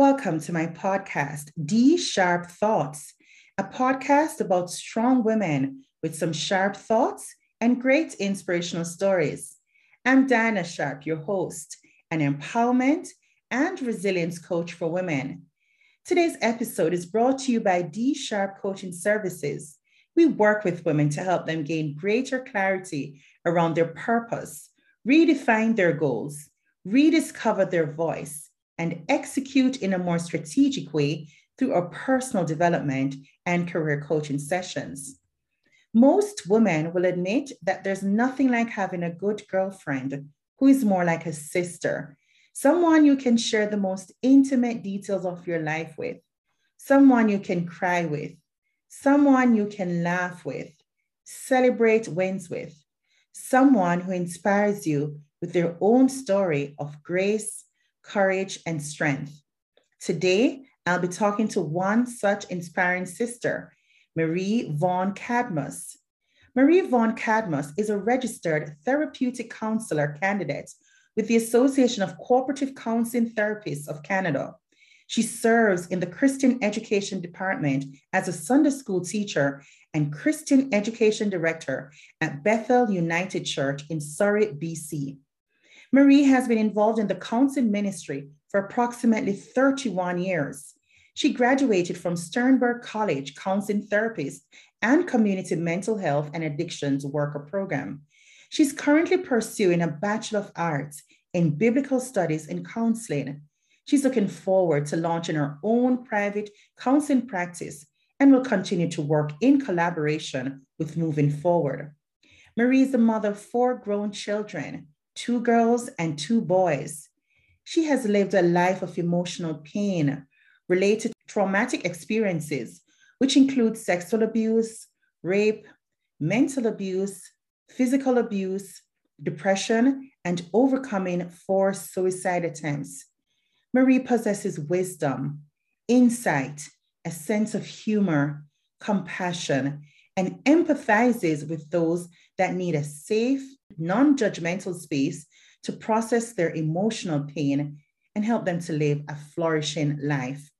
Welcome to my podcast, D Sharp Thoughts, a podcast about strong women with some sharp thoughts and great inspirational stories. I'm Diana Sharp, your host, an empowerment and resilience coach for women. Today's episode is brought to you by D Sharp Coaching Services. We work with women to help them gain greater clarity around their purpose, redefine their goals, rediscover their voice and execute in a more strategic way through our personal development and career coaching sessions. Most women will admit that there's nothing like having a good girlfriend who is more like a sister, someone you can share the most intimate details of your life with, someone you can cry with, someone you can laugh with, celebrate wins with, someone who inspires you with their own story of grace, courage, and strength. Today, I'll be talking to one such inspiring sister, Marie Vaughn Cadmus. Marie Vaughn Cadmus is a registered therapeutic counselor candidate with the Association of Cooperative Counseling Therapists of Canada. She serves in the Christian Education Department as a Sunday school teacher and Christian Education Director at Bethel United Church in Surrey, BC. Marie has been involved in the counseling ministry for approximately 31 years. She graduated from Stenberg College Counseling Therapist and Community Mental Health and Addictions Worker Program. She's currently pursuing a Bachelor of Arts in Biblical Studies and Counseling. She's looking forward to launching her own private counseling practice and will continue to work in collaboration with Moving Forward. Marie is the mother of four grown children two girls and two boys. She has lived a life of emotional pain related to traumatic experiences, which include sexual abuse, rape, mental abuse, physical abuse, depression, and overcoming four suicide attempts. Marie possesses wisdom, insight, a sense of humor, compassion, and empathizes with those that need a safe non judgmental space to process their emotional pain and help them to live a flourishing life.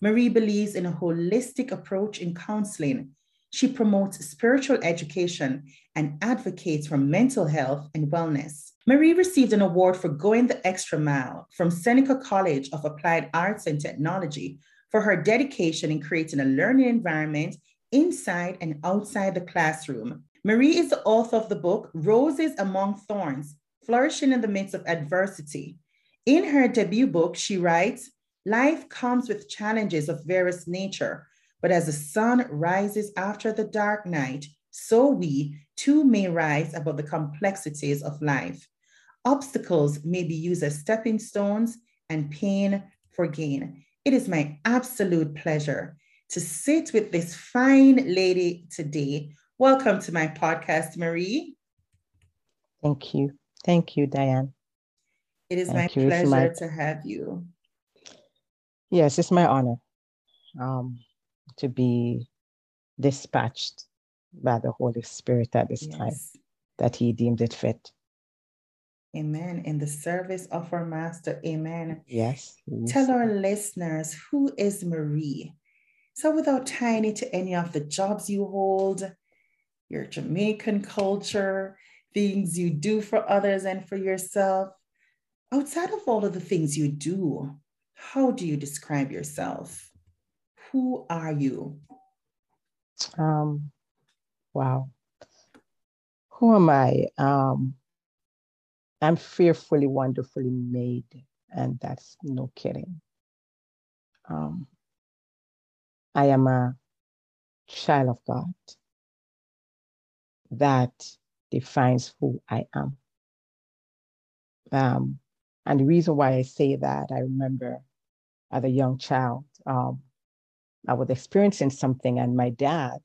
Marie believes in a holistic approach in counseling. She promotes spiritual education and advocates for mental health and wellness. Marie received an award for going the extra mile from Seneca College of Applied Arts and Technology for her dedication in creating a learning environment inside and outside the classroom Marie is the author of the book Roses Among Thorns Flourishing in the Midst of Adversity. In her debut book, she writes Life comes with challenges of various nature, but as the sun rises after the dark night, so we too may rise above the complexities of life. Obstacles may be used as stepping stones and pain for gain. It is my absolute pleasure to sit with this fine lady today Welcome to my podcast, Marie. Thank you. Thank you, Diane. It is Thank my you. pleasure my... to have you. Yes, it's my honor um, to be dispatched by the Holy Spirit at this yes. time that He deemed it fit. Amen. In the service of our Master. Amen. Yes. Tell our listeners who is Marie. So, without tying it to any of the jobs you hold, your Jamaican culture, things you do for others and for yourself. Outside of all of the things you do, how do you describe yourself? Who are you? Um, wow. Who am I? Um, I'm fearfully, wonderfully made, and that's no kidding. Um, I am a child of God that defines who I am. Um, and the reason why I say that, I remember as a young child, um, I was experiencing something, and my dad,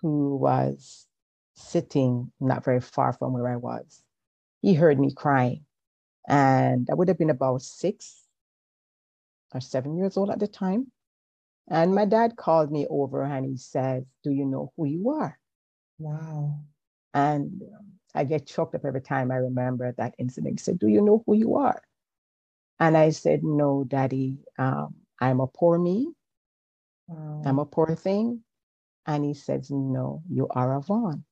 who was sitting not very far from where I was, he heard me crying. And I would have been about six or seven years old at the time. And my dad called me over and he said, Do you know who you are? Wow. And I get choked up every time I remember that incident. He said, Do you know who you are? And I said, No, Daddy, um, I'm a poor me. Wow. I'm a poor thing. And he says, No, you are a Vaughn.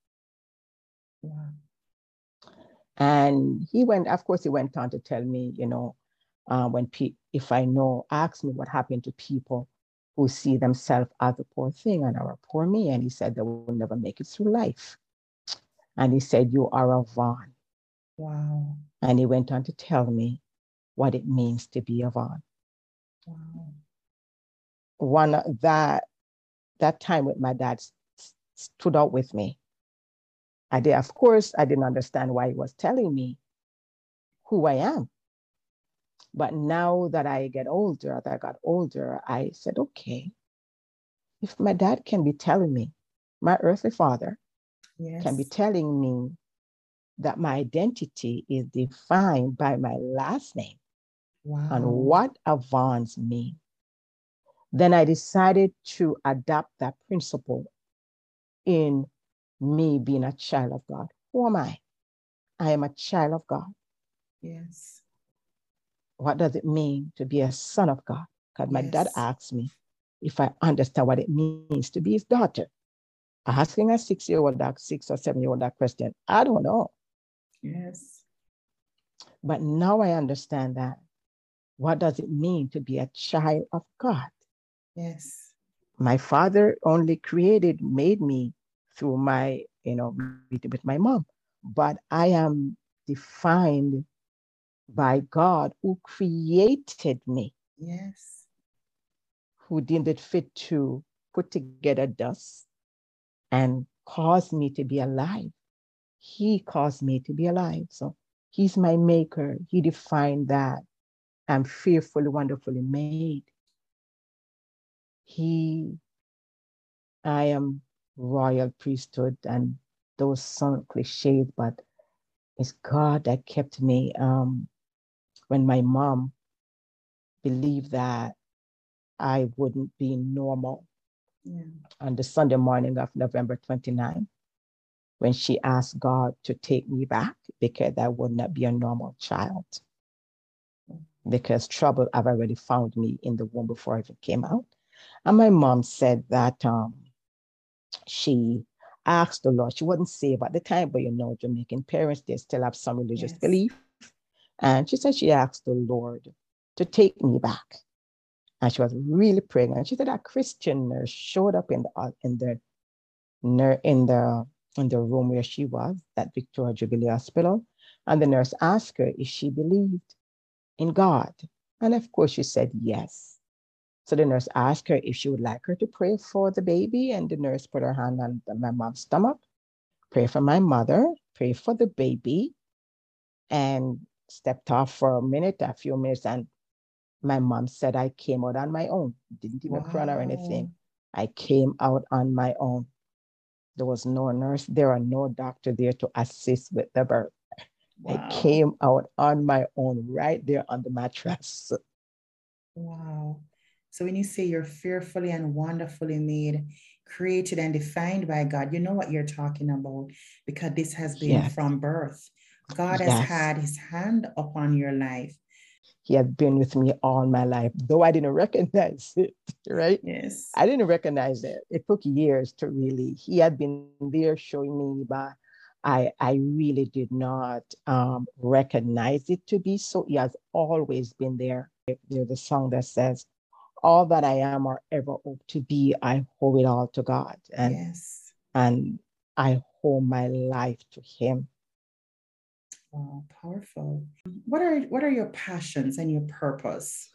Wow. And he went, of course, he went on to tell me, you know, uh, when pe- if I know, ask me what happened to people who see themselves as a poor thing and are a poor me. And he said they will never make it through life. And he said, You are a Vaughn. Wow. And he went on to tell me what it means to be a Vaughn. Wow. One that that time with my dad stood out with me. I did, of course, I didn't understand why he was telling me who I am. But now that I get older, that I got older, I said, okay, if my dad can be telling me, my earthly father yes. can be telling me that my identity is defined by my last name wow. and what Avans mean, then I decided to adopt that principle in me being a child of God. Who am I? I am a child of God. Yes. What does it mean to be a son of God? Because my yes. dad asked me if I understand what it means to be his daughter. Asking a six-year-old that six or seven-year-old that question, I don't know. Yes. But now I understand that. What does it mean to be a child of God? Yes. My father only created, made me through my, you know, with, with my mom. But I am defined by God who created me. Yes. Who deemed it fit to put together dust and cause me to be alive. He caused me to be alive. So he's my maker. He defined that I'm fearfully, wonderfully made. He, I am royal priesthood and those sound cliches, but it's God that kept me. Um, when my mom believed that I wouldn't be normal yeah. on the Sunday morning of November 29, when she asked God to take me back because I would not be a normal child. Because trouble have already found me in the womb before I even came out. And my mom said that um, she asked the Lord, she wasn't saved at the time, but you know, Jamaican parents, they still have some religious yes. belief. And she said she asked the Lord to take me back. And she was really praying. And she said a Christian nurse showed up in the uh, in the in the in the room where she was, that Victoria Jubilee Hospital. And the nurse asked her if she believed in God. And of course, she said yes. So the nurse asked her if she would like her to pray for the baby. And the nurse put her hand on my mom's stomach, pray for my mother, pray for the baby, and stepped off for a minute, a few minutes. And my mom said I came out on my own, didn't even wow. cry or anything. I came out on my own. There was no nurse there or no doctor there to assist with the birth. Wow. I came out on my own right there on the mattress. Wow. So when you say you're fearfully and wonderfully made, created and defined by God, you know what you're talking about because this has been yes. from birth. God yes. has had his hand upon your life. He has been with me all my life, though I didn't recognize it, right? Yes. I didn't recognize it. It took years to really, he had been there showing me, but I, I really did not um, recognize it to be so. He has always been there. There's a song that says, all that I am or ever hope to be, I owe it all to God. And, yes. and I owe my life to him. Oh, powerful. What are what are your passions and your purpose?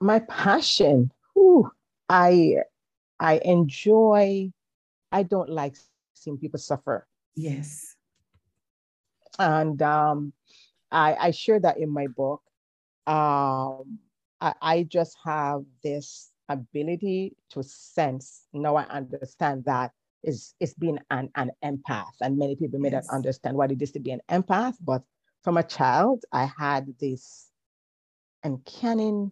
My passion, whew, I I enjoy, I don't like seeing people suffer. Yes. And um, I, I share that in my book. Um, I, I just have this ability to sense. Now I understand that is is being an, an empath. And many people may yes. not understand what it is to be an empath, but from a child, I had this uncanny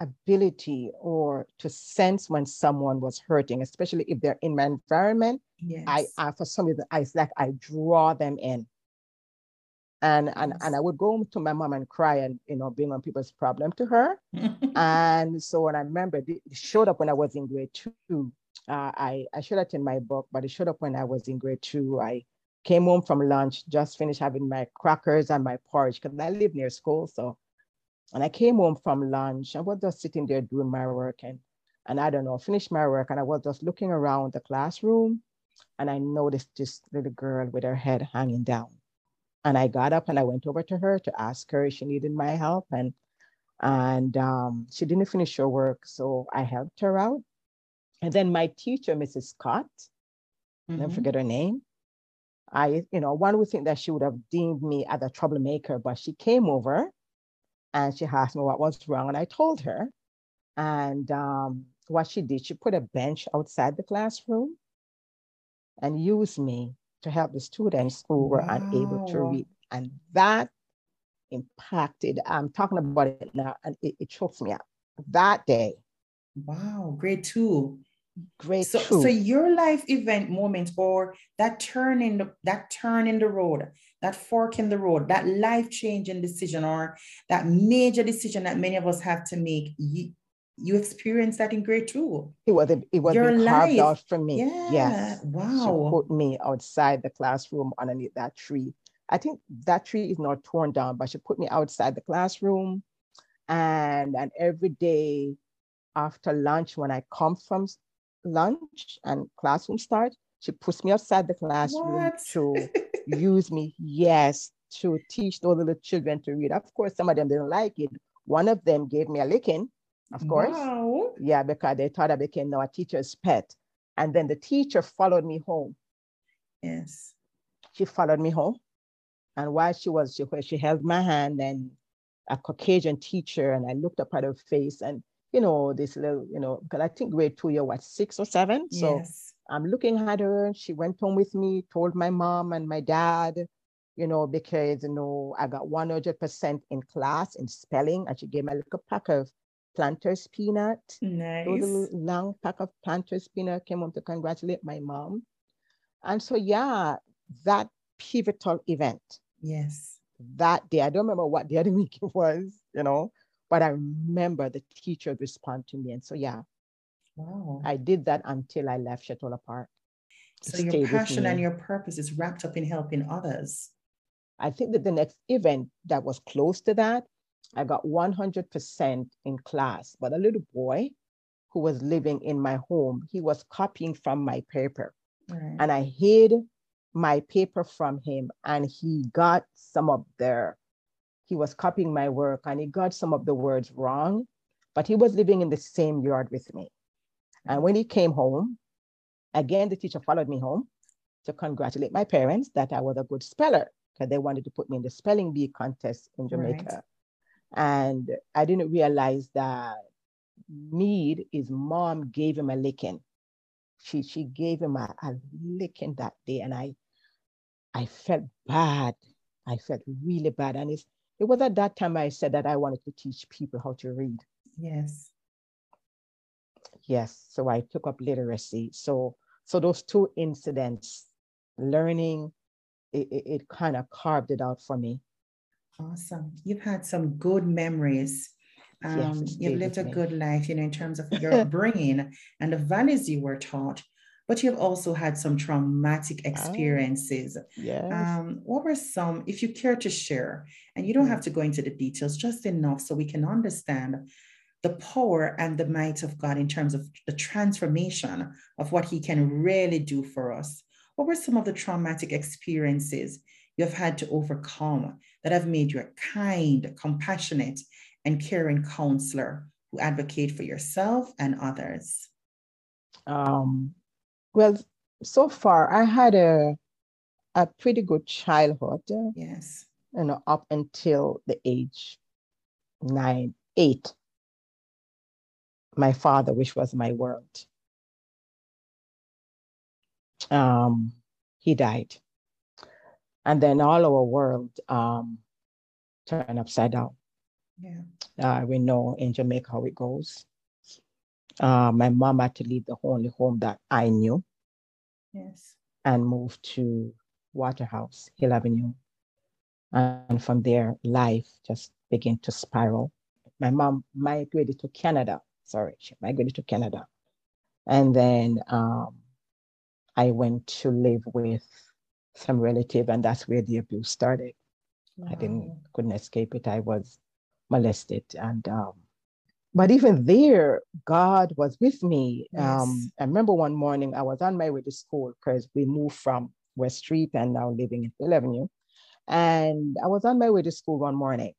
ability or to sense when someone was hurting, especially if they're in my environment. Yes. I, I for some reason I like I draw them in. And, and, and I would go to my mom and cry and, you know, bring on people's problem to her. and so when I remember, it showed up when I was in grade two. Uh, I, I showed it in my book, but it showed up when I was in grade two. I came home from lunch, just finished having my crackers and my porridge because I live near school. So, and I came home from lunch. I was just sitting there doing my work and, and I don't know, finished my work and I was just looking around the classroom and I noticed this little girl with her head hanging down. And I got up and I went over to her to ask her if she needed my help. And and um, she didn't finish her work, so I helped her out. And then my teacher, Mrs. Scott, mm-hmm. never forget her name, I, you know, one would think that she would have deemed me as a troublemaker, but she came over and she asked me what was wrong. And I told her. And um, what she did, she put a bench outside the classroom and used me to help the students who were wow. unable to read. And that impacted, I'm talking about it now, and it, it chokes me up. That day. Wow, great too. Great. So, so your life event moment or that turn in the that turn in the road, that fork in the road, that life changing decision or that major decision that many of us have to make, you, you experienced that in grade two. It was it was your carved out for me. Yeah. Yes. Wow. She put me outside the classroom underneath that tree. I think that tree is not torn down, but she put me outside the classroom. And and every day after lunch, when I come from lunch and classroom start, she puts me outside the classroom what? to use me, yes, to teach those little children to read. Of course, some of them didn't like it. One of them gave me a licking, of course. Wow. Yeah, because they thought I became now a teacher's pet. And then the teacher followed me home. Yes. She followed me home. And while she was, she, she held my hand and a Caucasian teacher, and I looked up at her face and you know, this little, you know, because I think grade two, you're what, six or seven? So yes. I'm looking at her. She went home with me, told my mom and my dad, you know, because, you know, I got 100% in class in spelling. And she gave me a little pack of Planters peanut. Nice. Those little long pack of Planters peanut came home to congratulate my mom. And so, yeah, that pivotal event. Yes. That day, I don't remember what the other week it was, you know, but I remember the teacher would respond to me. And so, yeah, wow. I did that until I left Chetolah Park. So your passion and your purpose is wrapped up in helping others. I think that the next event that was close to that, I got 100% in class, but a little boy who was living in my home, he was copying from my paper. Right. And I hid my paper from him and he got some of their he was copying my work and he got some of the words wrong, but he was living in the same yard with me. And when he came home, again, the teacher followed me home to congratulate my parents that I was a good speller because they wanted to put me in the spelling bee contest in Jamaica. Right. And I didn't realize that Mead, his mom gave him a licking. She, she gave him a, a licking that day. And I, I felt bad. I felt really bad. And it's, it was at that time I said that I wanted to teach people how to read. Yes. Yes. So I took up literacy. So so those two incidents, learning, it, it, it kind of carved it out for me. Awesome. You've had some good memories. Um, yes, you've lived a good life, you know, in terms of your upbringing and the values you were taught but you've also had some traumatic ah, experiences. Oh, yes. Um, what were some, if you care to share, and you don't have to go into the details, just enough so we can understand the power and the might of God in terms of the transformation of what He can really do for us. What were some of the traumatic experiences you've had to overcome that have made you a kind, compassionate, and caring counselor who advocate for yourself and others? Um, well, so far I had a a pretty good childhood. Yes. You know, up until the age nine, eight. My father, which was my world. Um, he died. And then all our world um, turned upside down. Yeah. Uh, we know in Jamaica how it goes. Uh, my mom had to leave the only home that I knew. Yes. And move to Waterhouse, Hill Avenue. And from there, life just began to spiral. My mom migrated to Canada. Sorry, she migrated to Canada. And then um, I went to live with some relative, and that's where the abuse started. Wow. I didn't couldn't escape it. I was molested, and um, but even there, God was with me. Yes. Um, I remember one morning I was on my way to school because we moved from West Street and now living in Hill Avenue. And I was on my way to school one morning.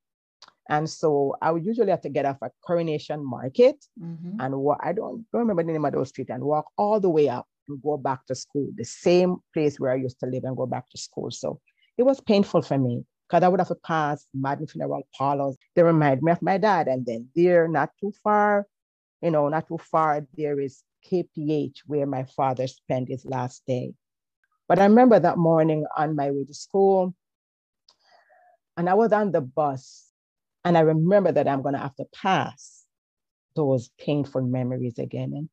And so I would usually have to get off at Coronation Market mm-hmm. and walk, I don't, don't remember the name of those street and walk all the way up and go back to school, the same place where I used to live and go back to school. So it was painful for me because I would have to pass Madden Funeral Parlors. They remind me of my dad. And then there, not too far, you know, not too far, there is KPH where my father spent his last day. But I remember that morning on my way to school, and I was on the bus, and I remember that I'm going to have to pass those painful memories again. And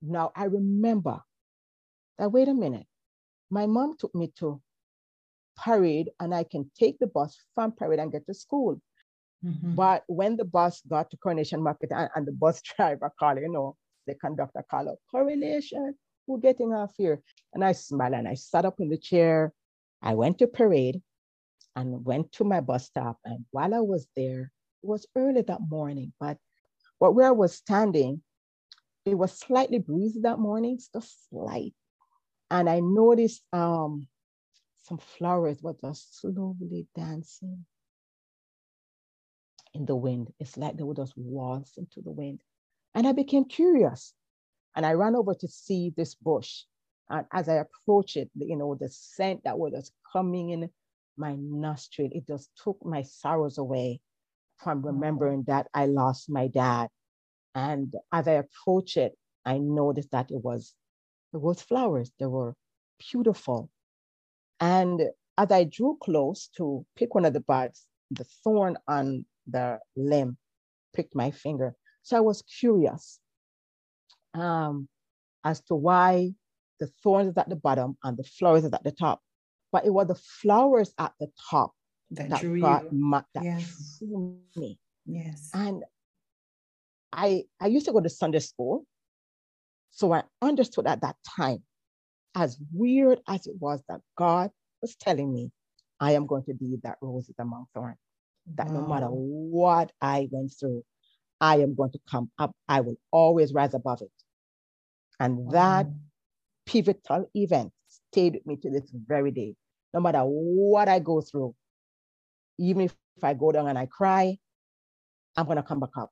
now I remember that, wait a minute, my mom took me to Parade and I can take the bus from Parade and get to school. Mm-hmm. But when the bus got to Coronation Market and, and the bus driver called, you know, the conductor called up, Coronation, we're getting off here. And I smiled and I sat up in the chair. I went to Parade and went to my bus stop. And while I was there, it was early that morning, but but where I was standing, it was slightly breezy that morning, just slight. And I noticed um, some flowers were just slowly dancing in the wind. It's like they were just waltz into the wind. And I became curious. And I ran over to see this bush. And as I approached it, you know, the scent that was just coming in my nostril, it just took my sorrows away from remembering that I lost my dad. And as I approached it, I noticed that it was it was flowers. They were beautiful. And as I drew close to pick one of the buds, the thorn on the limb pricked my finger. So I was curious um, as to why the thorns is at the bottom and the flowers is at the top. But it was the flowers at the top that, that drew got my, that yes. drew me. Yes. And I I used to go to Sunday school. So I understood at that time as weird as it was that God was telling me, I am going to be that rose among thorns. That wow. no matter what I went through, I am going to come up. I will always rise above it. And wow. that pivotal event stayed with me to this very day. No matter what I go through, even if I go down and I cry, I'm going to come back up,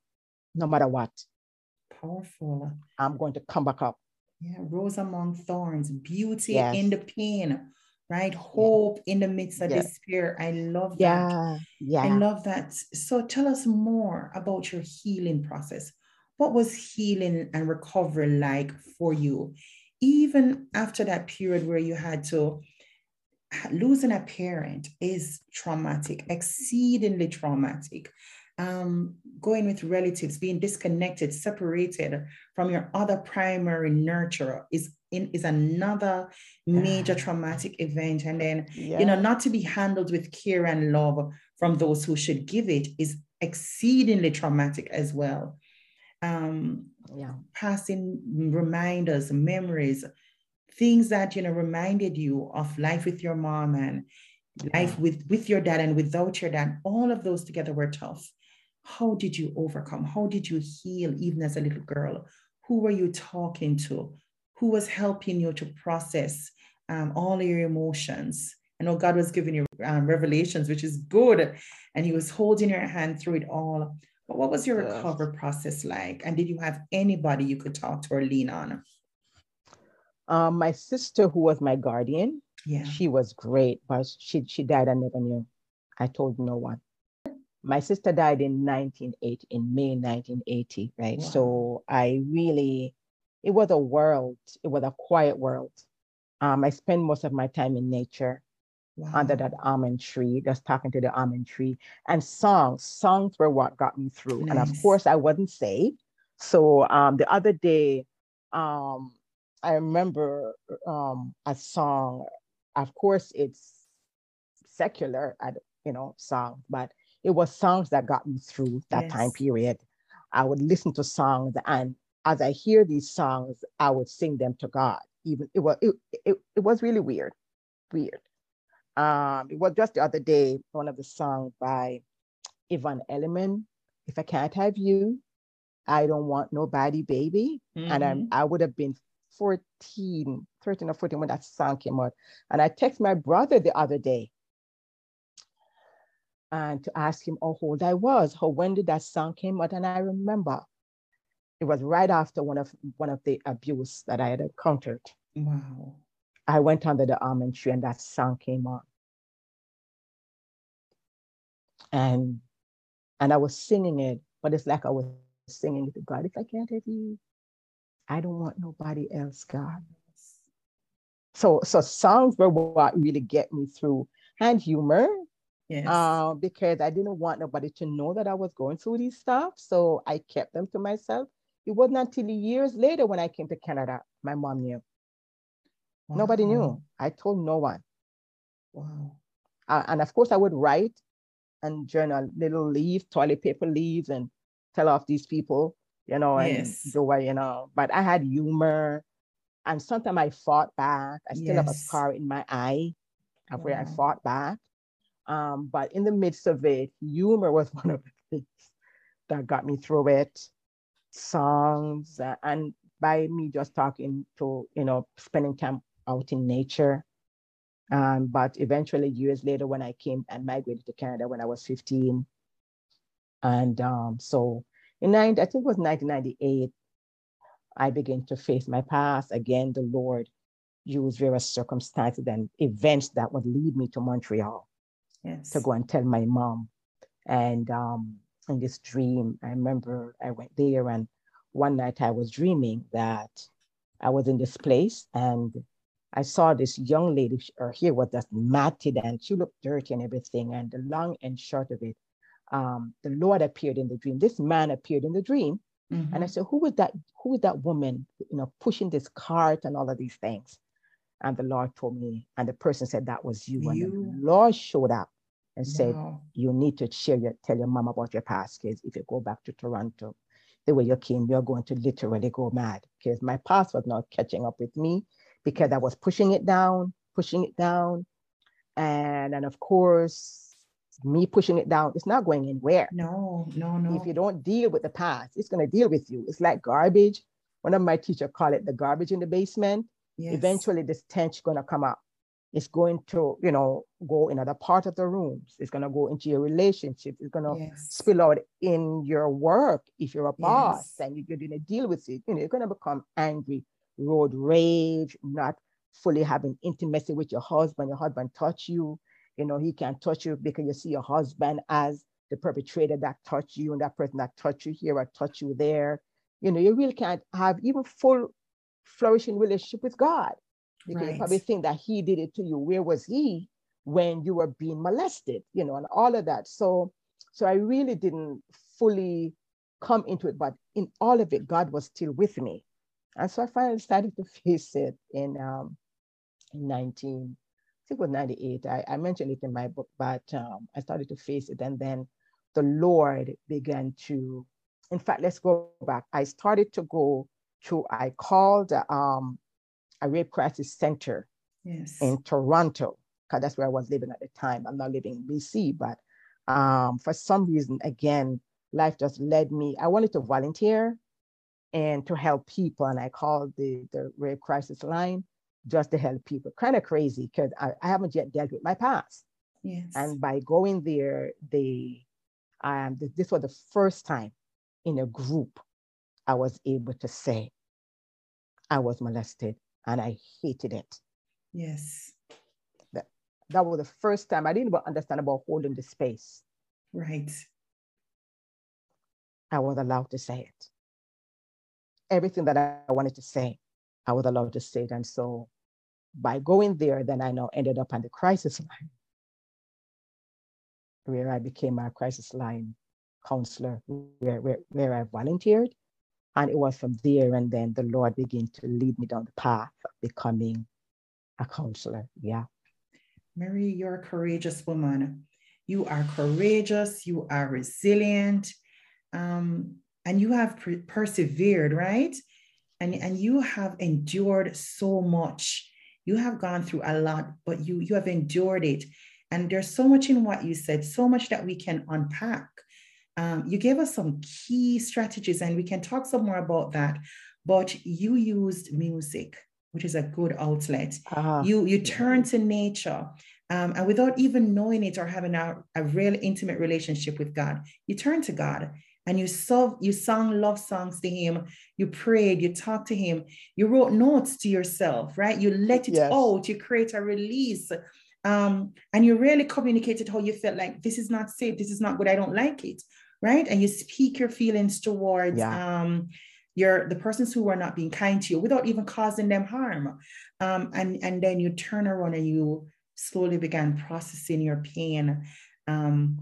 no matter what. Powerful. I'm going to come back up. Yeah, rose among thorns, beauty yes. in the pain, right? Hope yeah. in the midst of yeah. despair. I love that. Yeah, yeah. I love that. So tell us more about your healing process. What was healing and recovery like for you? Even after that period where you had to losing a parent is traumatic, exceedingly traumatic um, going with relatives, being disconnected, separated from your other primary nurturer is in, is another major traumatic event. And then, yeah. you know, not to be handled with care and love from those who should give it is exceedingly traumatic as well. Um, yeah. Passing reminders, memories, things that, you know, reminded you of life with your mom and life with with your dad and without your dad all of those together were tough how did you overcome? How did you heal even as a little girl? Who were you talking to? Who was helping you to process um, all your emotions? I know God was giving you um, revelations, which is good, and He was holding your hand through it all. But what was your yes. recovery process like? And did you have anybody you could talk to or lean on? Um, my sister, who was my guardian, yeah, she was great, but she she died. I never knew. I told no one my sister died in 1980 in may 1980 right wow. so i really it was a world it was a quiet world um, i spent most of my time in nature wow. under that almond tree just talking to the almond tree and songs songs were what got me through nice. and of course i wasn't saved so um, the other day um, i remember um, a song of course it's secular, you know, song but it was songs that got me through that yes. time period. I would listen to songs, and as I hear these songs, I would sing them to God. Even it was it, it, it was really weird, weird. Um, it was just the other day, one of the songs by Yvonne Elliman, If I Can't Have You, I Don't Want Nobody, Baby. Mm-hmm. And I, mm-hmm. I would have been 14, 13 or 14 when that song came out. And I texted my brother the other day and to ask him how old I was, how when did that song came out. And I remember it was right after one of one of the abuse that I had encountered. Wow. I went under the almond tree and that song came on. And and I was singing it, but it's like I was singing it to God. If I can't have you, I don't want nobody else, God. So so songs were what really get me through and humor. Yes. Uh, because I didn't want nobody to know that I was going through these stuff. So I kept them to myself. It wasn't until years later when I came to Canada, my mom knew. Wow. Nobody knew. I told no one. Wow. Uh, and of course, I would write and journal little leaves, toilet paper leaves, and tell off these people, you know, yes. and do what, you know. But I had humor. And sometimes I fought back. I still yes. have a scar in my eye of wow. where I fought back. Um, but in the midst of it, humor was one of the things that got me through it. Songs uh, and by me just talking to, you know, spending time out in nature. Um, but eventually, years later, when I came and migrated to Canada when I was 15, and um, so in 90, I think it was 1998, I began to face my past. Again, the Lord used various circumstances and events that would lead me to Montreal yes. to go and tell my mom. And um, in this dream, I remember I went there, and one night I was dreaming that I was in this place and I saw this young lady, her hair was just matted and she looked dirty and everything. And the long and short of it, um, the Lord appeared in the dream. This man appeared in the dream. Mm-hmm. And I said, who was that? Who was that woman, you know, pushing this cart and all of these things? And the Lord told me, and the person said, that was you. you. And the Lord showed up and said, you need to share your, tell your mom about your past kids. If you go back to Toronto, the way you came, you're going to literally go mad because my past was not catching up with me because I was pushing it down, pushing it down. And, and of course, me pushing it down, it's not going anywhere. No, no, no. If you don't deal with the past, it's going to deal with you. It's like garbage. One of my teachers call it the garbage in the basement. Yes. Eventually, this stench going to come up. It's going to, you know, go in other part of the rooms. It's going to go into your relationship. It's going to yes. spill out in your work if you're a boss yes. and you're going to deal with it. You know, you're going to become angry road rage, not fully having intimacy with your husband, your husband touch you, you know, he can't touch you because you see your husband as the perpetrator that touched you and that person that touched you here or touched you there. You know, you really can't have even full flourishing relationship with God because right. you probably think that he did it to you. Where was he when you were being molested? You know, and all of that. So, so I really didn't fully come into it, but in all of it, God was still with me. And so I finally started to face it in, um, 19, I think it was 98. I, I mentioned it in my book, but um, I started to face it. And then the Lord began to, in fact, let's go back. I started to go to, I called um, rape crisis center yes. in Toronto, because that's where I was living at the time. I'm not living in BC, but um, for some reason, again, life just led me. I wanted to volunteer and to help people. And I called the, the rape crisis line just to help people. Kind of crazy because I, I, haven't yet dealt with my past. Yes. And by going there, they um, this was the first time in a group I was able to say I was molested and I hated it. Yes. That, that was the first time I didn't even understand about holding the space. Right. I was allowed to say it everything that I wanted to say, I was allowed to say it. And so by going there, then I now ended up on the crisis line, where I became a crisis line counselor, where, where, where I volunteered. And it was from there, and then the Lord began to lead me down the path of becoming a counselor. Yeah. Mary, you're a courageous woman. You are courageous, you are resilient, um, and you have per- persevered, right? And, and you have endured so much. You have gone through a lot, but you, you have endured it. And there's so much in what you said, so much that we can unpack. Um, you gave us some key strategies, and we can talk some more about that. But you used music, which is a good outlet. Uh, you you turn to nature. Um, and without even knowing it or having a, a real intimate relationship with God, you turn to God and you saw you sang love songs to him you prayed you talked to him you wrote notes to yourself right you let it yes. out you create a release um, and you really communicated how you felt like this is not safe this is not good i don't like it right? And you speak your feelings towards yeah. um, your the persons who are not being kind to you without even causing them harm. Um, and and then you turn around and you slowly began processing your pain. Um,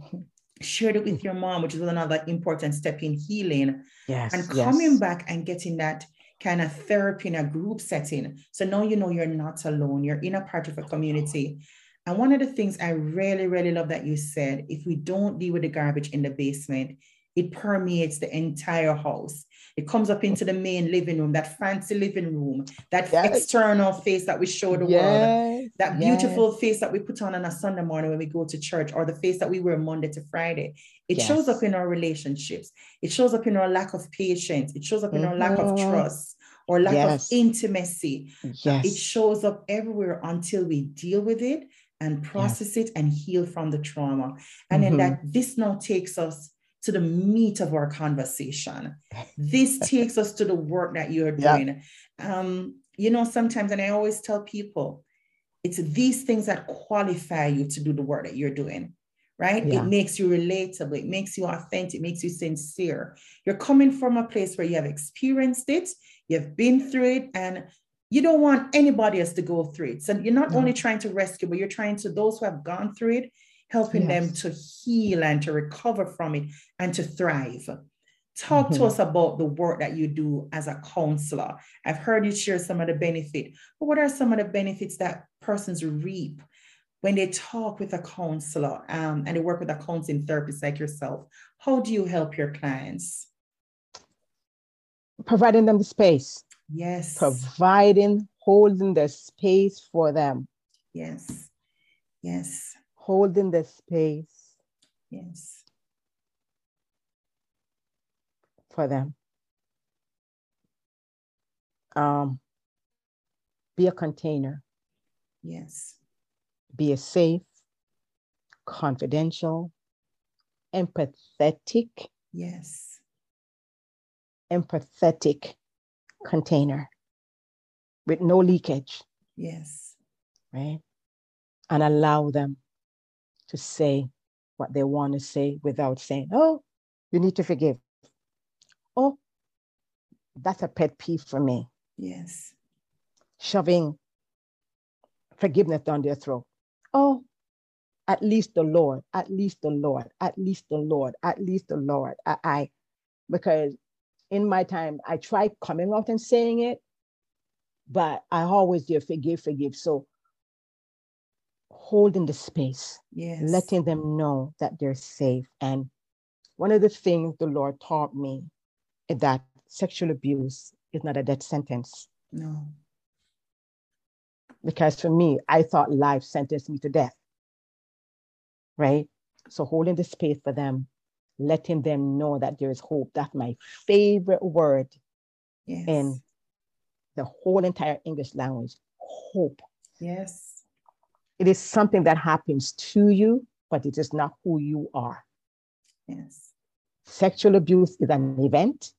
shared it with your mom which is another important step in healing. Yes and coming yes. back and getting that kind of therapy in a group setting. So now you know you're not alone. You're in a part of a community and one of the things I really, really love that you said if we don't deal with the garbage in the basement, it permeates the entire house. It comes up into the main living room, that fancy living room, that yes. external face that we show the yes. world, that beautiful yes. face that we put on on a Sunday morning when we go to church, or the face that we wear Monday to Friday. It shows up in our relationships. It shows up in our lack of patience. It shows up in mm-hmm. our lack of mm-hmm. trust or lack of intimacy. It shows up everywhere until we deal with it and process it and heal from the trauma. And mm-hmm. then that this now takes us to the meat of our conversation. This takes us to the work that you're doing. Yeah. Um, you know, sometimes, and I always tell people, it's these things that qualify you to do the work that you're doing, right? Yeah. It makes you relatable, it makes you authentic, it makes you sincere. You're coming from a place where you have experienced it, you've been through it, and you don't want anybody else to go through it. So you're not no. only trying to rescue, but you're trying to those who have gone through it, helping yes. them to heal and to recover from it and to thrive. Talk mm-hmm. to us about the work that you do as a counselor. I've heard you share some of the benefit, but what are some of the benefits that persons reap when they talk with a counselor um, and they work with a counseling therapist like yourself? How do you help your clients? Providing them the space Yes. Providing, holding the space for them. Yes. Yes. Holding the space. Yes. For them. Um, be a container. Yes. Be a safe, confidential, empathetic. Yes. Empathetic container with no leakage. Yes. Right? And allow them to say what they want to say without saying, oh, you need to forgive. Oh, that's a pet peeve for me. Yes. Shoving forgiveness down their throat. Oh, at least the Lord, at least the Lord, at least the Lord, at least the Lord. I, I because in my time, I tried coming out and saying it, but I always do forgive, forgive. So holding the space, yes. letting them know that they're safe. And one of the things the Lord taught me is that sexual abuse is not a death sentence. No. Because for me, I thought life sentenced me to death. Right? So holding the space for them letting them know that there is hope. That's my favorite word yes. in the whole entire English language hope. Yes. It is something that happens to you, but it is not who you are. Yes. Sexual abuse is an event.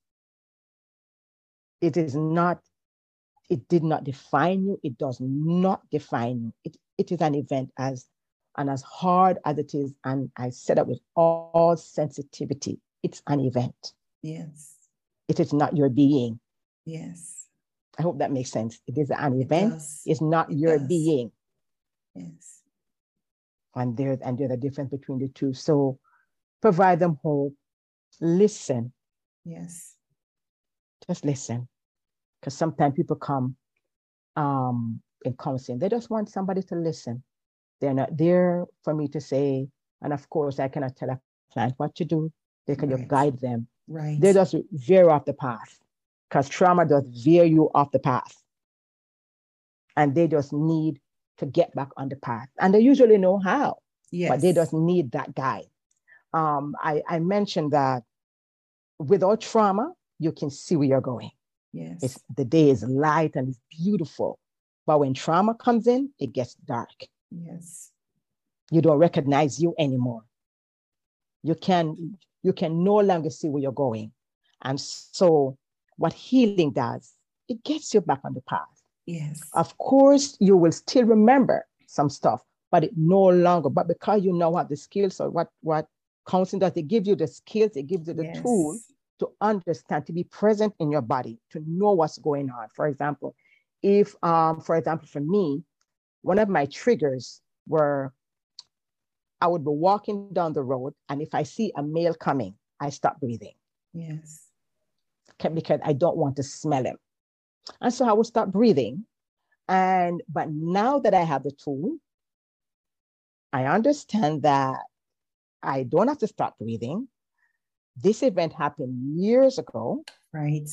It is not, it did not define you. It does not define you. It, it is an event as and as hard as it is, and I said that with all sensitivity, it's an event. Yes. It is not your being. Yes. I hope that makes sense. It is an event. It it's not it your does. being. Yes. And there and there's a difference between the two. So provide them hope. Listen. Yes. Just listen. Because sometimes people come um in counseling, they just want somebody to listen They're not there for me to say, and of course, I cannot tell a client what to do. They can right. just guide them. Right. They just veer off the path because trauma does veer you off the path. And they just need to get back on the path. And they usually know how, yes. but they just need that guide. Um, I, I mentioned that without trauma, you can see where you're going. Yes. It's, the day is light and it's beautiful. But when trauma comes in, it gets dark. Yes. You don't recognize you anymore. You can you can no longer see where you're going. And so what healing does, it gets you back on the path. Yes. Of course, you will still remember some stuff, but it no longer, but because you now have the skills or what what counseling does, it give you the skills, it gives you the yes. tools to understand, to be present in your body, to know what's going on. For example, if um, for example, for me, one of my triggers were I would be walking down the road, and if I see a male coming, I stop breathing. Yes. Because I don't want to smell him. And so I would stop breathing. And but now that I have the tool, I understand that I don't have to stop breathing. This event happened years ago. Right.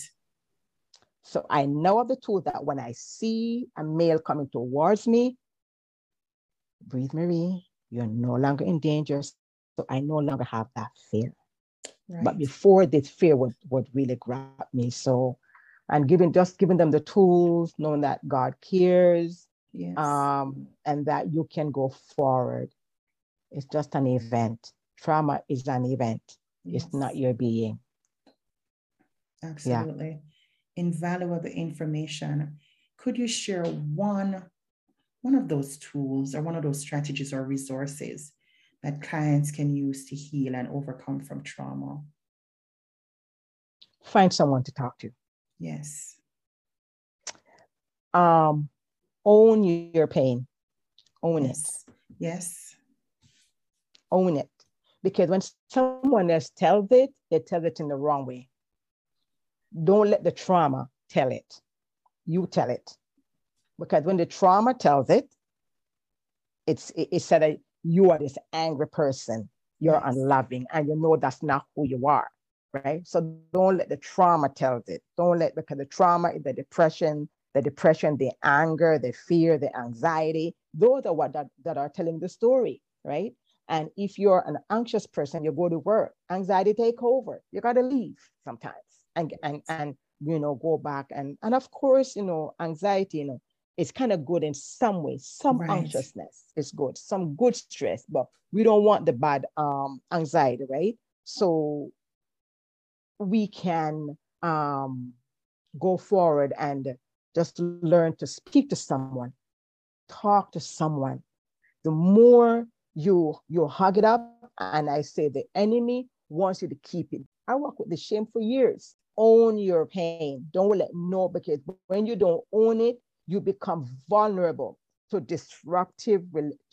So I know of the tool that when I see a male coming towards me, breathe, Marie, you're no longer in danger. So I no longer have that fear. Right. But before this fear would, would really grab me. So and giving just giving them the tools, knowing that God cares, yes. um, and that you can go forward. It's just an event. Trauma is an event. Yes. It's not your being. Absolutely. Yeah. Invaluable information. Could you share one one of those tools or one of those strategies or resources that clients can use to heal and overcome from trauma? Find someone to talk to. Yes. Um, own your pain. Own yes. it. Yes. Own it. Because when someone else tells it, they tell it in the wrong way. Don't let the trauma tell it. You tell it. Because when the trauma tells it, it's it, it said that you are this angry person, you're yes. unloving, and you know that's not who you are, right? So don't let the trauma tell it. Don't let because the trauma, the depression, the depression, the anger, the fear, the anxiety, those are what that, that are telling the story, right? And if you're an anxious person, you go to work, anxiety take over. You got to leave sometimes and, and, and, you know, go back. And, and of course, you know, anxiety, you know, it's kind of good in some way. Some right. anxiousness is good, some good stress, but we don't want the bad um, anxiety, right? So we can um, go forward and just learn to speak to someone, talk to someone. The more you you hug it up, and I say the enemy wants you to keep it. I work with the shame for years. Own your pain. Don't let no because when you don't own it, you become vulnerable to disruptive,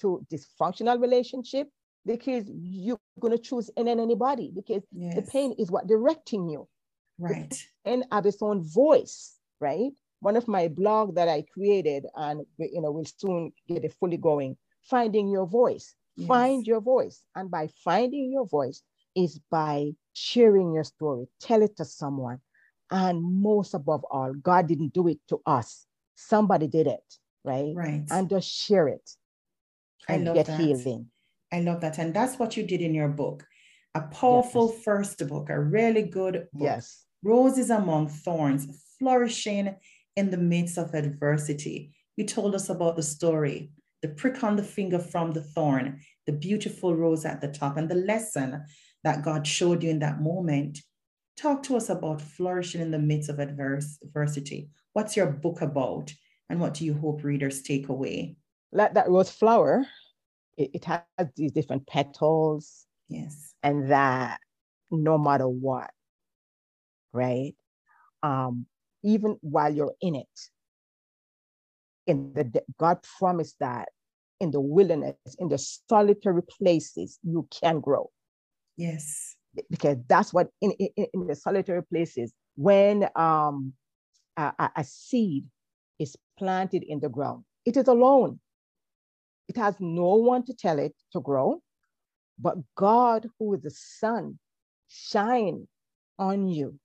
to dysfunctional relationship because you're going to choose in and anybody because yes. the pain is what directing you. Right. And have its own voice, right? One of my blog that I created, and you know, we'll soon get it fully going. Finding your voice. Yes. Find your voice, and by finding your voice is by sharing your story. Tell it to someone, and most above all, God didn't do it to us somebody did it, right? Right. And just share it and get that. healing. I love that. And that's what you did in your book. A powerful yes. first book, a really good book. Yes. Roses Among Thorns, flourishing in the midst of adversity. You told us about the story, the prick on the finger from the thorn, the beautiful rose at the top, and the lesson that God showed you in that moment. Talk to us about flourishing in the midst of adverse, adversity. What's your book about? And what do you hope readers take away? Like that rose flower, it, it has these different petals. Yes. And that no matter what, right? Um, even while you're in it, in the God promised that in the wilderness, in the solitary places, you can grow. Yes. Because that's what in, in, in the solitary places, when um a, a seed is planted in the ground, it is alone. It has no one to tell it to grow, but God, who is the sun, shine on you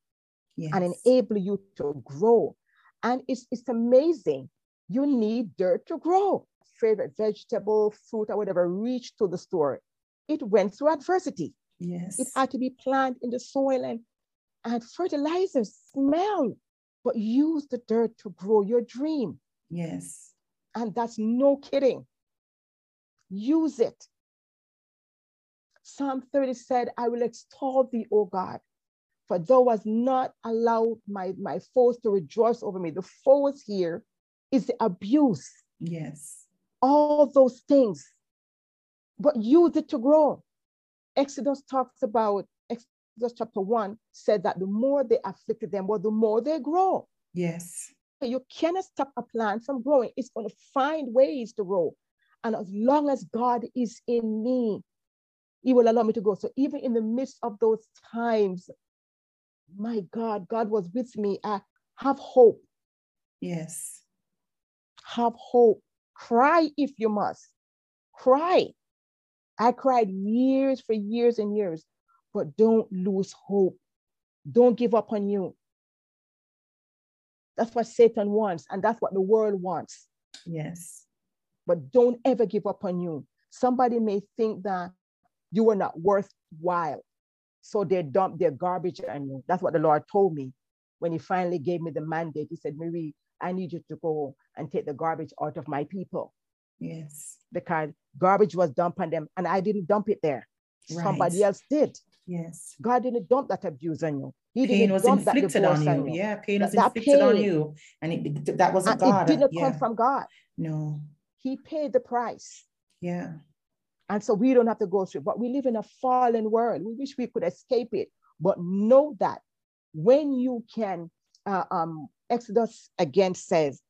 yes. and enable you to grow. And it's, it's amazing. You need dirt to grow. Favorite vegetable, fruit, or whatever reach to the store. It went through adversity. Yes. It had to be planted in the soil and, and fertilizers smell, but use the dirt to grow your dream. Yes. And that's no kidding. Use it. Psalm 30 said, I will extol thee, O God, for thou hast not allowed my, my foes to rejoice over me. The foes here is the abuse. Yes. All those things. But use it to grow. Exodus talks about, Exodus chapter 1 said that the more they afflicted them, well, the more they grow. Yes. You cannot stop a plant from growing. It's going to find ways to grow. And as long as God is in me, He will allow me to grow. So even in the midst of those times, my God, God was with me. I have hope. Yes. Have hope. Cry if you must. Cry. I cried years for years and years, but don't lose hope. Don't give up on you. That's what Satan wants, and that's what the world wants. Yes. But don't ever give up on you. Somebody may think that you are not worthwhile. So they dump their garbage on you. That's what the Lord told me when He finally gave me the mandate. He said, Marie, I need you to go and take the garbage out of my people. Yes. Because garbage was dumped on them and I didn't dump it there. Right. Somebody else did. Yes. God didn't dump that abuse on you. He pain was inflicted on you. on you. Yeah, pain was that inflicted pain, on you. And it, that wasn't God. It didn't yeah. come from God. No. He paid the price. Yeah. And so we don't have to go through, but we live in a fallen world. We wish we could escape it. But know that when you can, uh, um, Exodus again says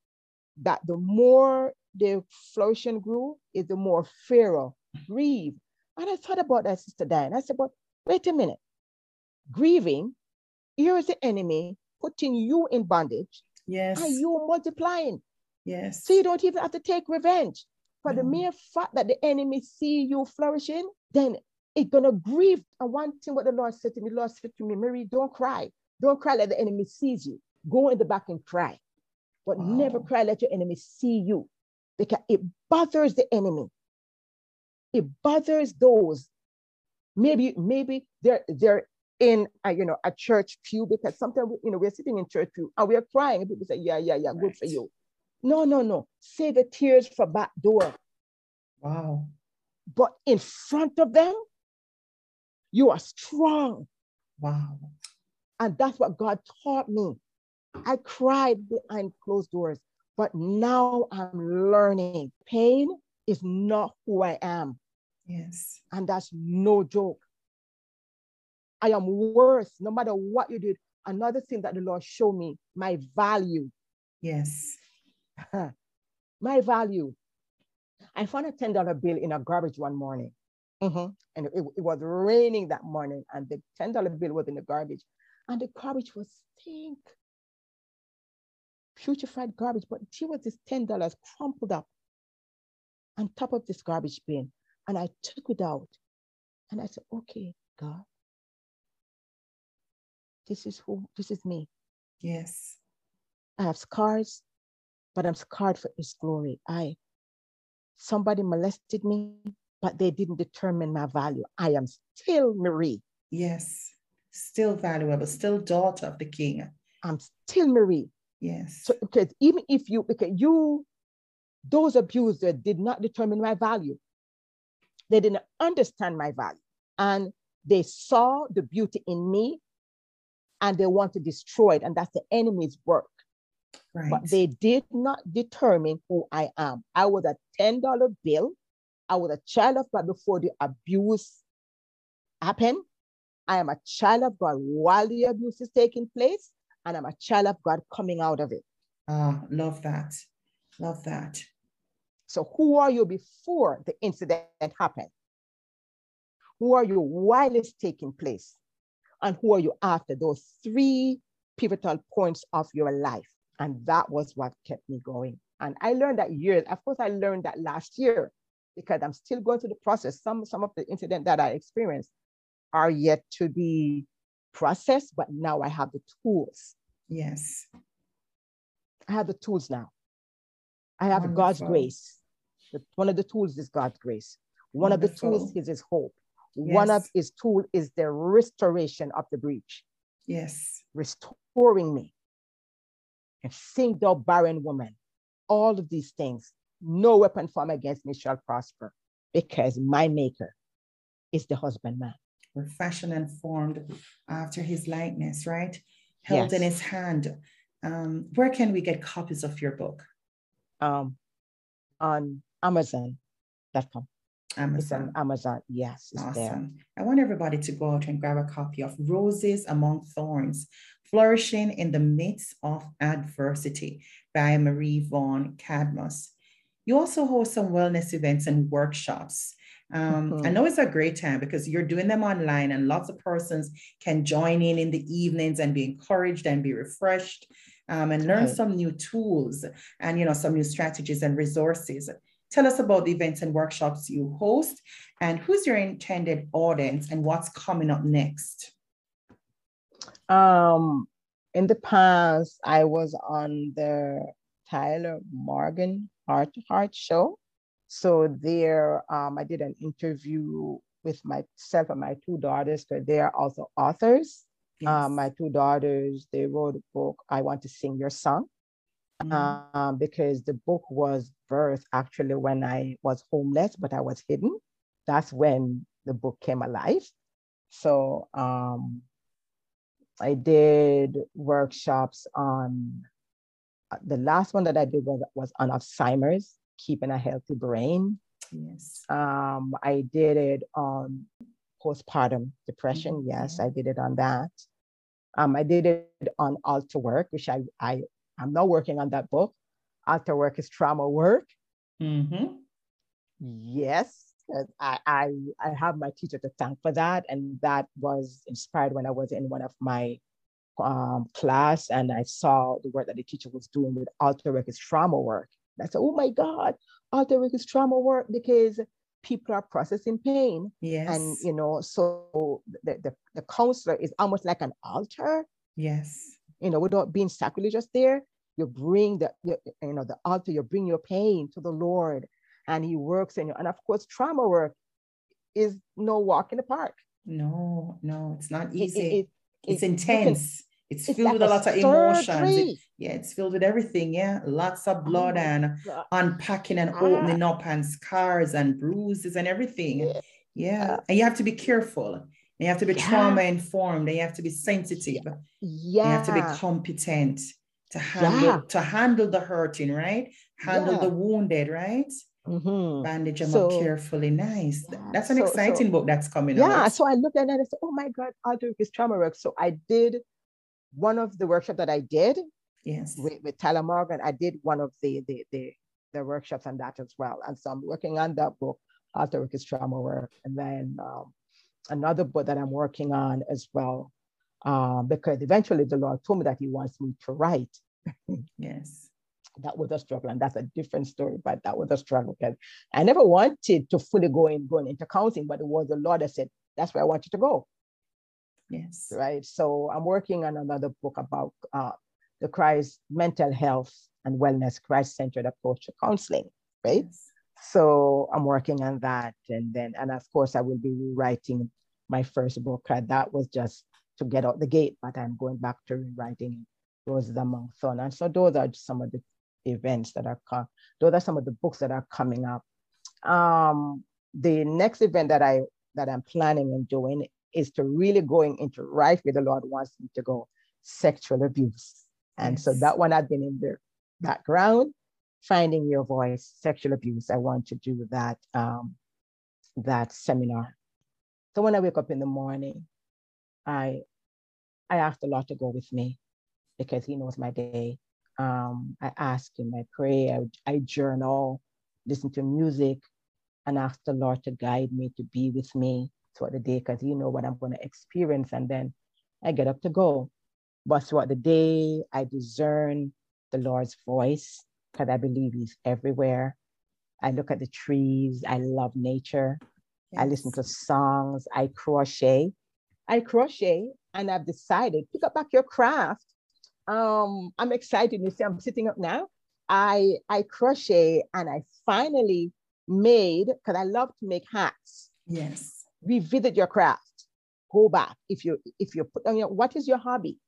that the more the flourishing grew, is the more Pharaoh grieved. And I thought about that, Sister Diane. I said, but wait a minute. Grieving, here is the enemy putting you in bondage. Yes. And you multiplying. Yes. So you don't even have to take revenge. For the mere fact that the enemy see you flourishing, then it's gonna grieve. And one thing what the Lord said to me, the Lord said to me, Mary, don't cry. Don't cry let the enemy sees you. Go in the back and cry. But wow. never cry let your enemy see you. Because it bothers the enemy. It bothers those. Maybe, maybe they're they're in a, you know a church pew because sometimes you know we're sitting in church pew and we're crying and people say, Yeah, yeah, yeah, right. good for you. No, no, no. Save the tears for back door. Wow. But in front of them, you are strong. Wow. And that's what God taught me. I cried behind closed doors, but now I'm learning. Pain is not who I am. Yes. And that's no joke. I am worth, no matter what you did. Another thing that the Lord showed me, my value. Yes. my value. I found a $10 bill in a garbage one morning. Mm-hmm. And it, it, was raining that morning, and the $10 bill was in the garbage. And the garbage was stink. Putrefied garbage, but here was this $10 crumpled up on top of this garbage bin. And I took it out. And I said, okay, God, this is who, this is me. Yes. I have scars but I'm scarred for his glory. I somebody molested me, but they didn't determine my value. I am still Marie. Yes, still valuable, still daughter of the king. I'm still Marie. Yes. So because even if you because you those abusers did not determine my value. They didn't understand my value. And they saw the beauty in me and they want to destroy it. And that's the enemy's work. Right. But they did not determine who I am. I was a $10 bill. I was a child of God before the abuse happened. I am a child of God while the abuse is taking place, and I'm a child of God coming out of it. Ah, love that. Love that. So, who are you before the incident happened? Who are you while it's taking place? And who are you after those three pivotal points of your life? And that was what kept me going. And I learned that years, of course, I learned that last year because I'm still going through the process. Some some of the incident that I experienced are yet to be processed, but now I have the tools. Yes. I have the tools now. I have Wonderful. God's grace. One of the tools is God's grace. One Wonderful. of the tools is his hope. Yes. One of his tool is the restoration of the breach. Yes. Restoring me. And sing thou barren woman. All of these things. No weapon formed against me shall prosper because my maker is the husbandman. We're fashioned and formed after his likeness, right? Held yes. in his hand. Um, where can we get copies of your book? Um, on Amazon.com. Amazon. It's on Amazon. Yes, awesome. there. I want everybody to go out and grab a copy of Roses Among Thorns, Flourishing in the Midst of Adversity by Marie Vaughan Cadmus. You also host some wellness events and workshops. Um, mm-hmm. I know it's a great time because you're doing them online and lots of persons can join in in the evenings and be encouraged and be refreshed um, and learn okay. some new tools and you know some new strategies and resources. Tell us about the events and workshops you host and who's your intended audience and what's coming up next. Um, in the past, I was on the Tyler Morgan Heart Heart Show. So there, um, I did an interview with myself and my two daughters, because they are also authors. Yes. Um, my two daughters, they wrote a book, I Want to Sing Your Song, mm-hmm. um, because the book was birthed actually when I was homeless, but I was hidden. That's when the book came alive. So um, I did workshops on uh, the last one that I did was, was on Alzheimer's, keeping a healthy brain. Yes. Um, I did it on postpartum depression. Mm-hmm. Yes, I did it on that. Um, I did it on Altar work, which I, I I'm not working on that book. Altar work is trauma work. Mm-hmm. Yes, I, I I have my teacher to thank for that, and that was inspired when I was in one of my um, class and I saw the work that the teacher was doing with altar work is trauma work. I said, oh my God, altar work is trauma work because people are processing pain. Yes. And, you know, so the, the, the counselor is almost like an altar. Yes. You know, without being sacrilegious there, you bring the, you, you know, the altar, you bring your pain to the Lord and he works in you. And of course, trauma work is no walk in the park. No, no, it's not easy. It, it, it's intense. It's, it's filled like with a lot of emotions. It, yeah, it's filled with everything. Yeah, lots of blood oh and God. unpacking and ah. opening up and scars and bruises and everything. Yeah, yeah. and you have to be careful. You have to be yeah. trauma informed. And you have to be sensitive. Yeah, you have to be competent to handle yeah. to handle the hurting, right? Handle the wounded, right? Mm-hmm. Bandage them so, up carefully. Nice. Yeah. That's an so, exciting so, book that's coming yeah, out. so I looked at it and I said, oh my God, altar work is trauma work. So I did one of the workshop that I did. Yes. With, with Tyler Morgan, I did one of the, the, the, the workshops on that as well. And so I'm working on that book, altar work is trauma work. And then um, another book that I'm working on as well, um, because eventually the Lord told me that he wants me to write. yes that was a struggle and that's a different story but that was a struggle because i never wanted to fully go in going into counseling but it was the lord that said that's where i want you to go yes right so i'm working on another book about uh, the christ mental health and wellness christ-centered approach to counseling right yes. so i'm working on that and then and of course i will be rewriting my first book uh, that was just to get out the gate but i'm going back to rewriting Roses Among Thorns. And so those are some of the events that are coming. Those are some of the books that are coming up. Um, the next event that I that I'm planning on doing is to really going into right where the Lord wants me to go, sexual abuse. And yes. so that one I've been in the background, finding your voice, sexual abuse. I want to do that um, that seminar. So when I wake up in the morning, I I ask the Lord to go with me because He knows my day. Um, I ask him, I pray, I, I journal, listen to music, and ask the Lord to guide me, to be with me throughout the day, because you know what I'm going to experience. And then I get up to go. But throughout the day, I discern the Lord's voice, because I believe He's everywhere. I look at the trees. I love nature. Yes. I listen to songs. I crochet. I crochet and I've decided pick up back your craft. Um, I'm excited. You see, I'm sitting up now. I I crochet and I finally made because I love to make hats. Yes. Revisit your craft. Go back. If you if you put on your what is your hobby?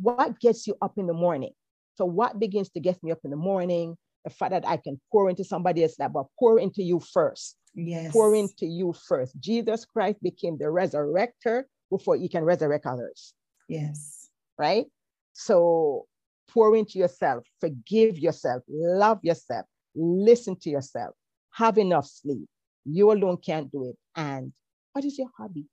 What gets you up in the morning? So what begins to get me up in the morning? The fact that I can pour into somebody else, that but pour into you first. Yes. Pour into you first. Jesus Christ became the resurrector before you can resurrect others. Yes. Right? So pour into yourself, forgive yourself, love yourself, listen to yourself, have enough sleep. You alone can't do it. And what is your hobby?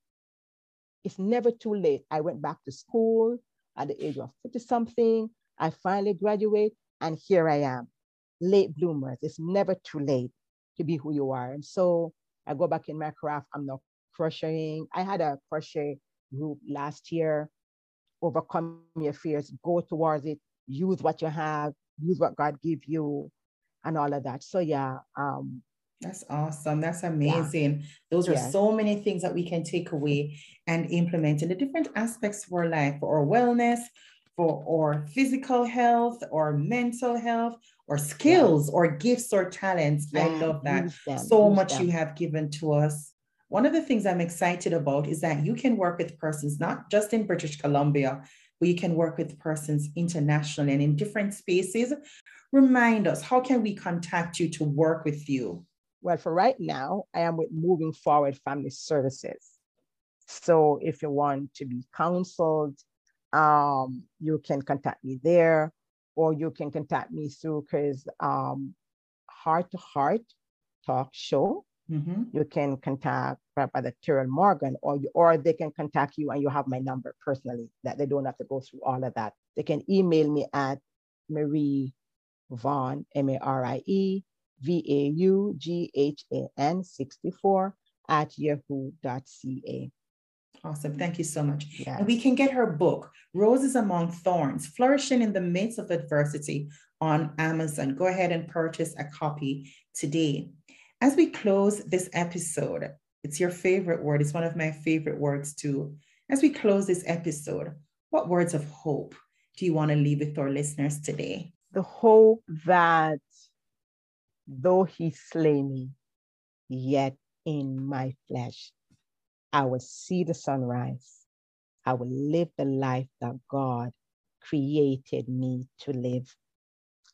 It's never too late. I went back to school at the age of 50 something. I finally graduate, and here I am. Late bloomers. It's never too late to be who you are. And so I go back in my craft. I'm not crocheting. I had a crochet group last year. Overcome your fears, go towards it, use what you have, use what God give you, and all of that. So yeah, um, that's awesome. That's amazing. Yeah. Those are yes. so many things that we can take away and implement in the different aspects of our life for our wellness, for our physical health, or mental health, or skills, yeah. or gifts, or talents. Yeah. I love that. so Use much them. you have given to us. One of the things I'm excited about is that you can work with persons not just in British Columbia, but you can work with persons internationally and in different spaces. Remind us, how can we contact you to work with you? Well, for right now, I am with Moving Forward Family Services. So if you want to be counseled, um, you can contact me there, or you can contact me through Chris um, Heart to Heart Talk Show. Mm-hmm. You can contact Brother Terrell Morgan, or you, or they can contact you, and you have my number personally. That they don't have to go through all of that. They can email me at Marie Vaughan M A R I E V A U G H A N 64 at yahoo.ca. Awesome. Thank you so much. Yes. And we can get her book, Roses Among Thorns Flourishing in the Midst of Adversity, on Amazon. Go ahead and purchase a copy today. As we close this episode, it's your favorite word. It's one of my favorite words too. As we close this episode, what words of hope do you want to leave with our listeners today? The hope that though he slay me, yet in my flesh I will see the sunrise. I will live the life that God created me to live.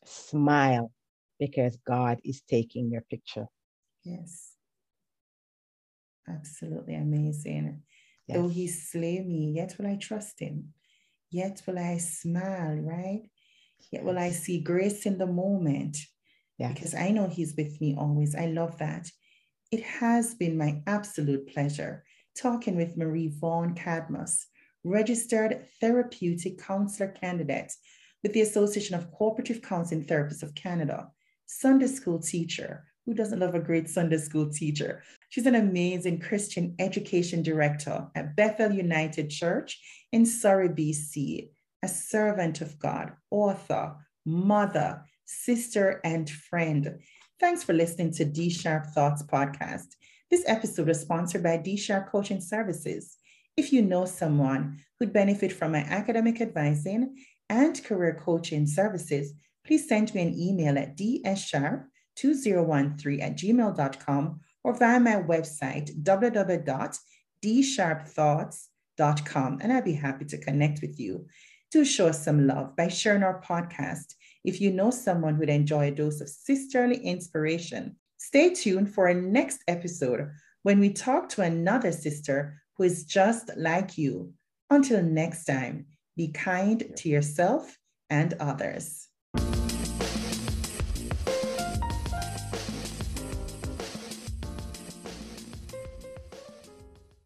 Smile because God is taking your picture. Yes. Absolutely amazing. Yes. Though he slay me, yet will I trust him. Yet will I smile, right? Yet will I see grace in the moment. Yes. Because I know he's with me always. I love that. It has been my absolute pleasure talking with Marie Vaughan Cadmus, registered therapeutic counselor candidate with the Association of Cooperative Counseling Therapists of Canada, Sunday school teacher. Who doesn't love a great Sunday school teacher? She's an amazing Christian education director at Bethel United Church in Surrey, BC, a servant of God, author, mother, sister, and friend. Thanks for listening to D Sharp Thoughts podcast. This episode is sponsored by D Sharp Coaching Services. If you know someone who'd benefit from my academic advising and career coaching services, please send me an email at dssharp2013 at gmail.com or via my website, www.dsharpthoughts.com, and I'd be happy to connect with you. Do show us some love by sharing our podcast. If you know someone who'd enjoy a dose of sisterly inspiration, Stay tuned for our next episode when we talk to another sister who is just like you. Until next time, be kind to yourself and others.